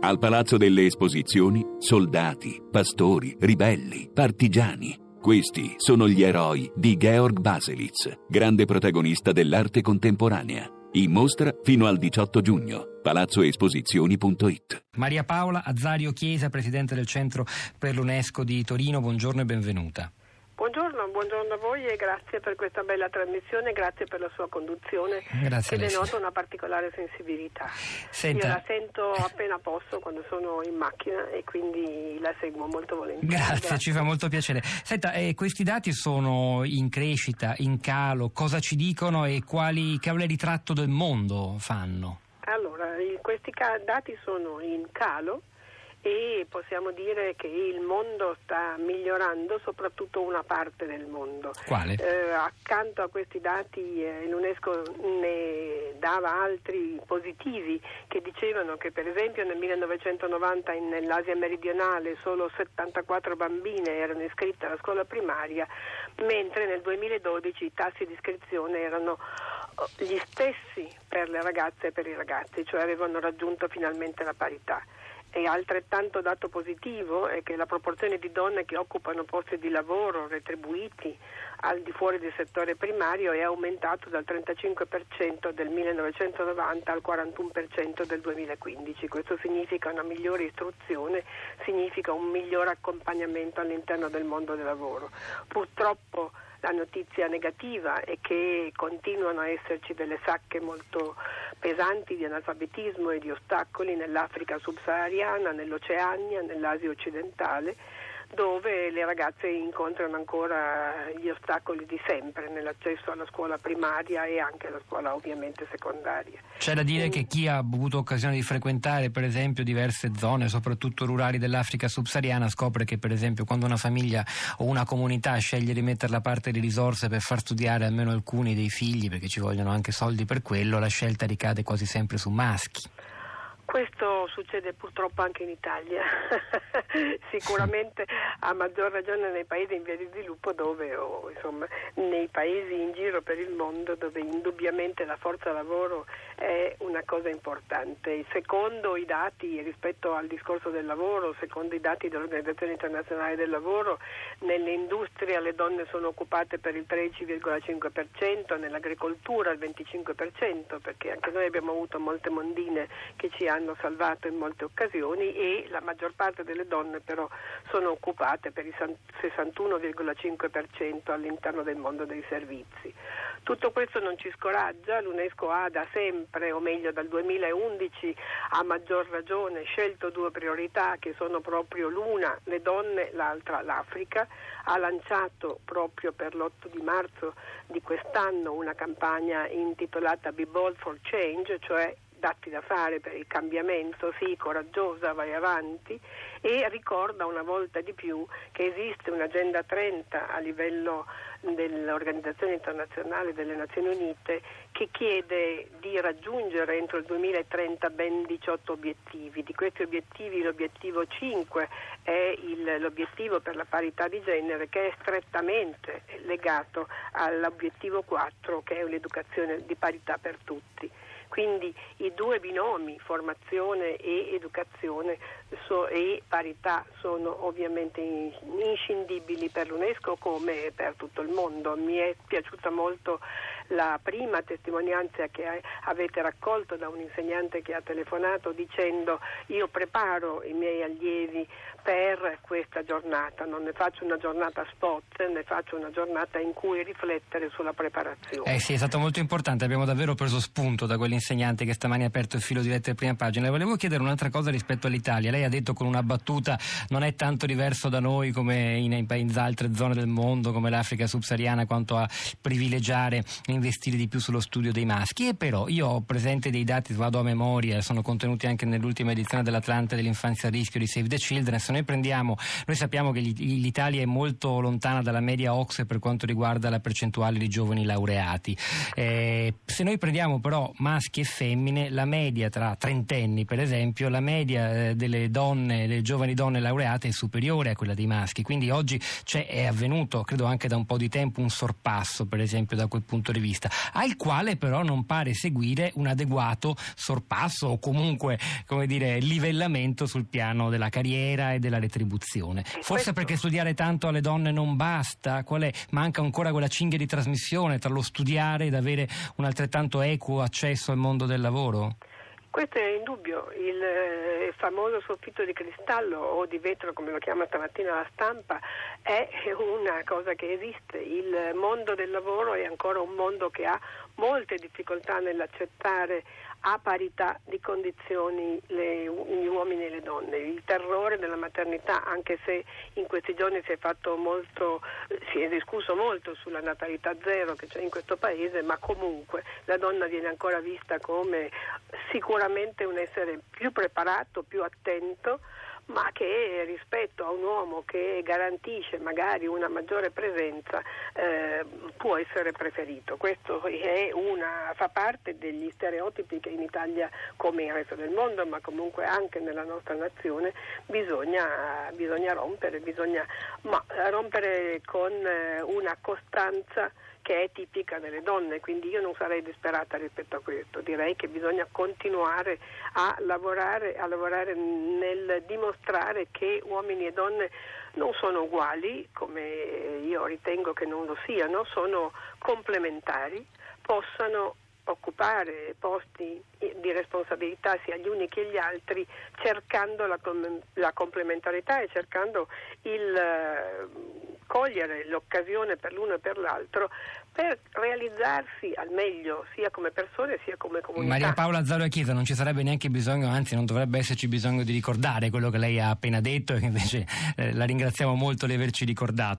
Al Palazzo delle Esposizioni, soldati, pastori, ribelli, partigiani. Questi sono gli eroi di Georg Baselitz, grande protagonista dell'arte contemporanea. In mostra fino al 18 giugno. palazzoesposizioni.it Maria Paola Azzario Chiesa, presidente del Centro per l'UNESCO di Torino, buongiorno e benvenuta. Buongiorno, buongiorno, a voi e grazie per questa bella trasmissione, grazie per la sua conduzione grazie che denota una particolare sensibilità. Senta, Io la sento appena posso quando sono in macchina e quindi la seguo molto volentieri. Grazie, grazie. ci fa molto piacere. Senta, eh, questi dati sono in crescita, in calo, cosa ci dicono e quali, quale ritratto del mondo fanno? Allora, questi dati sono in calo e possiamo dire che il mondo sta migliorando, soprattutto una parte del mondo. Quale? Eh, accanto a questi dati eh, l'UNESCO ne dava altri positivi che dicevano che per esempio nel 1990 in, nell'Asia meridionale solo 74 bambine erano iscritte alla scuola primaria, mentre nel 2012 i tassi di iscrizione erano oh, gli stessi per le ragazze e per i ragazzi, cioè avevano raggiunto finalmente la parità. E altrettanto dato positivo è che la proporzione di donne che occupano posti di lavoro retribuiti al di fuori del settore primario è aumentato dal 35% del 1990 al 41% del 2015. Questo significa una migliore istruzione, significa un migliore accompagnamento all'interno del mondo del lavoro. Purtroppo la notizia negativa è che continuano a esserci delle sacche molto pesanti di analfabetismo e di ostacoli nell'Africa subsahariana, nell'Oceania, nell'Asia occidentale dove le ragazze incontrano ancora gli ostacoli di sempre nell'accesso alla scuola primaria e anche alla scuola ovviamente secondaria. C'è da dire che chi ha avuto occasione di frequentare per esempio diverse zone, soprattutto rurali dell'Africa subsahariana, scopre che per esempio quando una famiglia o una comunità sceglie di mettere la parte di risorse per far studiare almeno alcuni dei figli, perché ci vogliono anche soldi per quello, la scelta ricade quasi sempre su maschi. Questo succede purtroppo anche in Italia, sicuramente a maggior ragione nei paesi in via di sviluppo dove, o insomma nei paesi in giro per il mondo dove indubbiamente la forza lavoro è una cosa importante. Secondo i dati rispetto al discorso del lavoro, secondo i dati dell'Organizzazione Internazionale del Lavoro, nelle industrie le donne sono occupate per il 13,5%, nell'agricoltura il 25%, perché anche noi abbiamo avuto molte mondine che ci hanno hanno salvato in molte occasioni e la maggior parte delle donne però sono occupate per il 61,5% all'interno del mondo dei servizi. Tutto questo non ci scoraggia, l'UNESCO ha da sempre, o meglio dal 2011, a maggior ragione scelto due priorità che sono proprio l'una le donne, l'altra l'Africa, ha lanciato proprio per l'8 di marzo di quest'anno una campagna intitolata Be Bold for Change, cioè dati da fare per il cambiamento, sì, coraggiosa, vai avanti e ricorda una volta di più che esiste un'agenda 30 a livello dell'Organizzazione internazionale delle Nazioni Unite che chiede di raggiungere entro il 2030 ben 18 obiettivi. Di questi obiettivi l'obiettivo 5 è il, l'obiettivo per la parità di genere che è strettamente legato all'obiettivo 4 che è l'educazione di parità per tutti. Quindi i due binomi, formazione e educazione so, e parità, sono ovviamente inscindibili per l'UNESCO come per tutto il mondo. Mi è piaciuta molto la prima testimonianza che avete raccolto da un insegnante che ha telefonato dicendo io preparo i miei allievi per questa giornata, non ne faccio una giornata spot, ne faccio una giornata in cui riflettere sulla preparazione. Eh sì, è stato molto importante, abbiamo davvero preso spunto da quell'insegnante che stamani ha aperto il filo di lettere prima pagina. Le volevo chiedere un'altra cosa rispetto all'Italia. Lei ha detto con una battuta non è tanto diverso da noi come in, in altre zone del mondo, come l'Africa subsahariana, quanto a privilegiare e investire di più sullo studio dei maschi. E però io ho presente dei dati, vado a memoria, sono contenuti anche nell'ultima edizione dell'Atlante dell'infanzia a rischio di Save the Children noi prendiamo, noi sappiamo che l'Italia è molto lontana dalla media OXE per quanto riguarda la percentuale di giovani laureati. Eh, se noi prendiamo però maschi e femmine, la media tra trentenni per esempio, la media eh, delle donne, delle giovani donne laureate è superiore a quella dei maschi, quindi oggi è avvenuto, credo anche da un po' di tempo, un sorpasso per esempio da quel punto di vista, al quale però non pare seguire un adeguato sorpasso o comunque come dire, livellamento sul piano della carriera e della retribuzione. Forse questo... perché studiare tanto alle donne non basta, è? manca ancora quella cinghia di trasmissione tra lo studiare ed avere un altrettanto equo accesso al mondo del lavoro? Questo è indubbio, il eh, famoso soffitto di cristallo o di vetro come lo chiama stamattina la stampa è una cosa che esiste, il mondo del lavoro è ancora un mondo che ha molte difficoltà nell'accettare a parità di condizioni le, gli uomini e le donne. Il terrore della maternità, anche se in questi giorni si è, molto, si è discusso molto sulla natalità zero che c'è in questo paese, ma comunque la donna viene ancora vista come sicuramente un essere più preparato, più attento ma che rispetto a un uomo che garantisce magari una maggiore presenza eh, può essere preferito. Questo una, fa parte degli stereotipi che in Italia come nel resto del mondo, ma comunque anche nella nostra nazione bisogna, bisogna rompere, bisogna ma, rompere con eh, una costanza che è tipica delle donne, quindi io non sarei disperata rispetto a questo, direi che bisogna continuare a lavorare, a lavorare nel dimostrare che uomini e donne non sono uguali, come io ritengo che non lo siano, sono complementari, possano occupare posti di responsabilità sia gli uni che gli altri cercando la, la complementarità e cercando il cogliere l'occasione per l'uno e per l'altro per realizzarsi al meglio sia come persone sia come comunità. Maria Paola Zaro Chiesa non ci sarebbe neanche bisogno, anzi non dovrebbe esserci bisogno di ricordare quello che lei ha appena detto e invece eh, la ringraziamo molto di averci ricordato.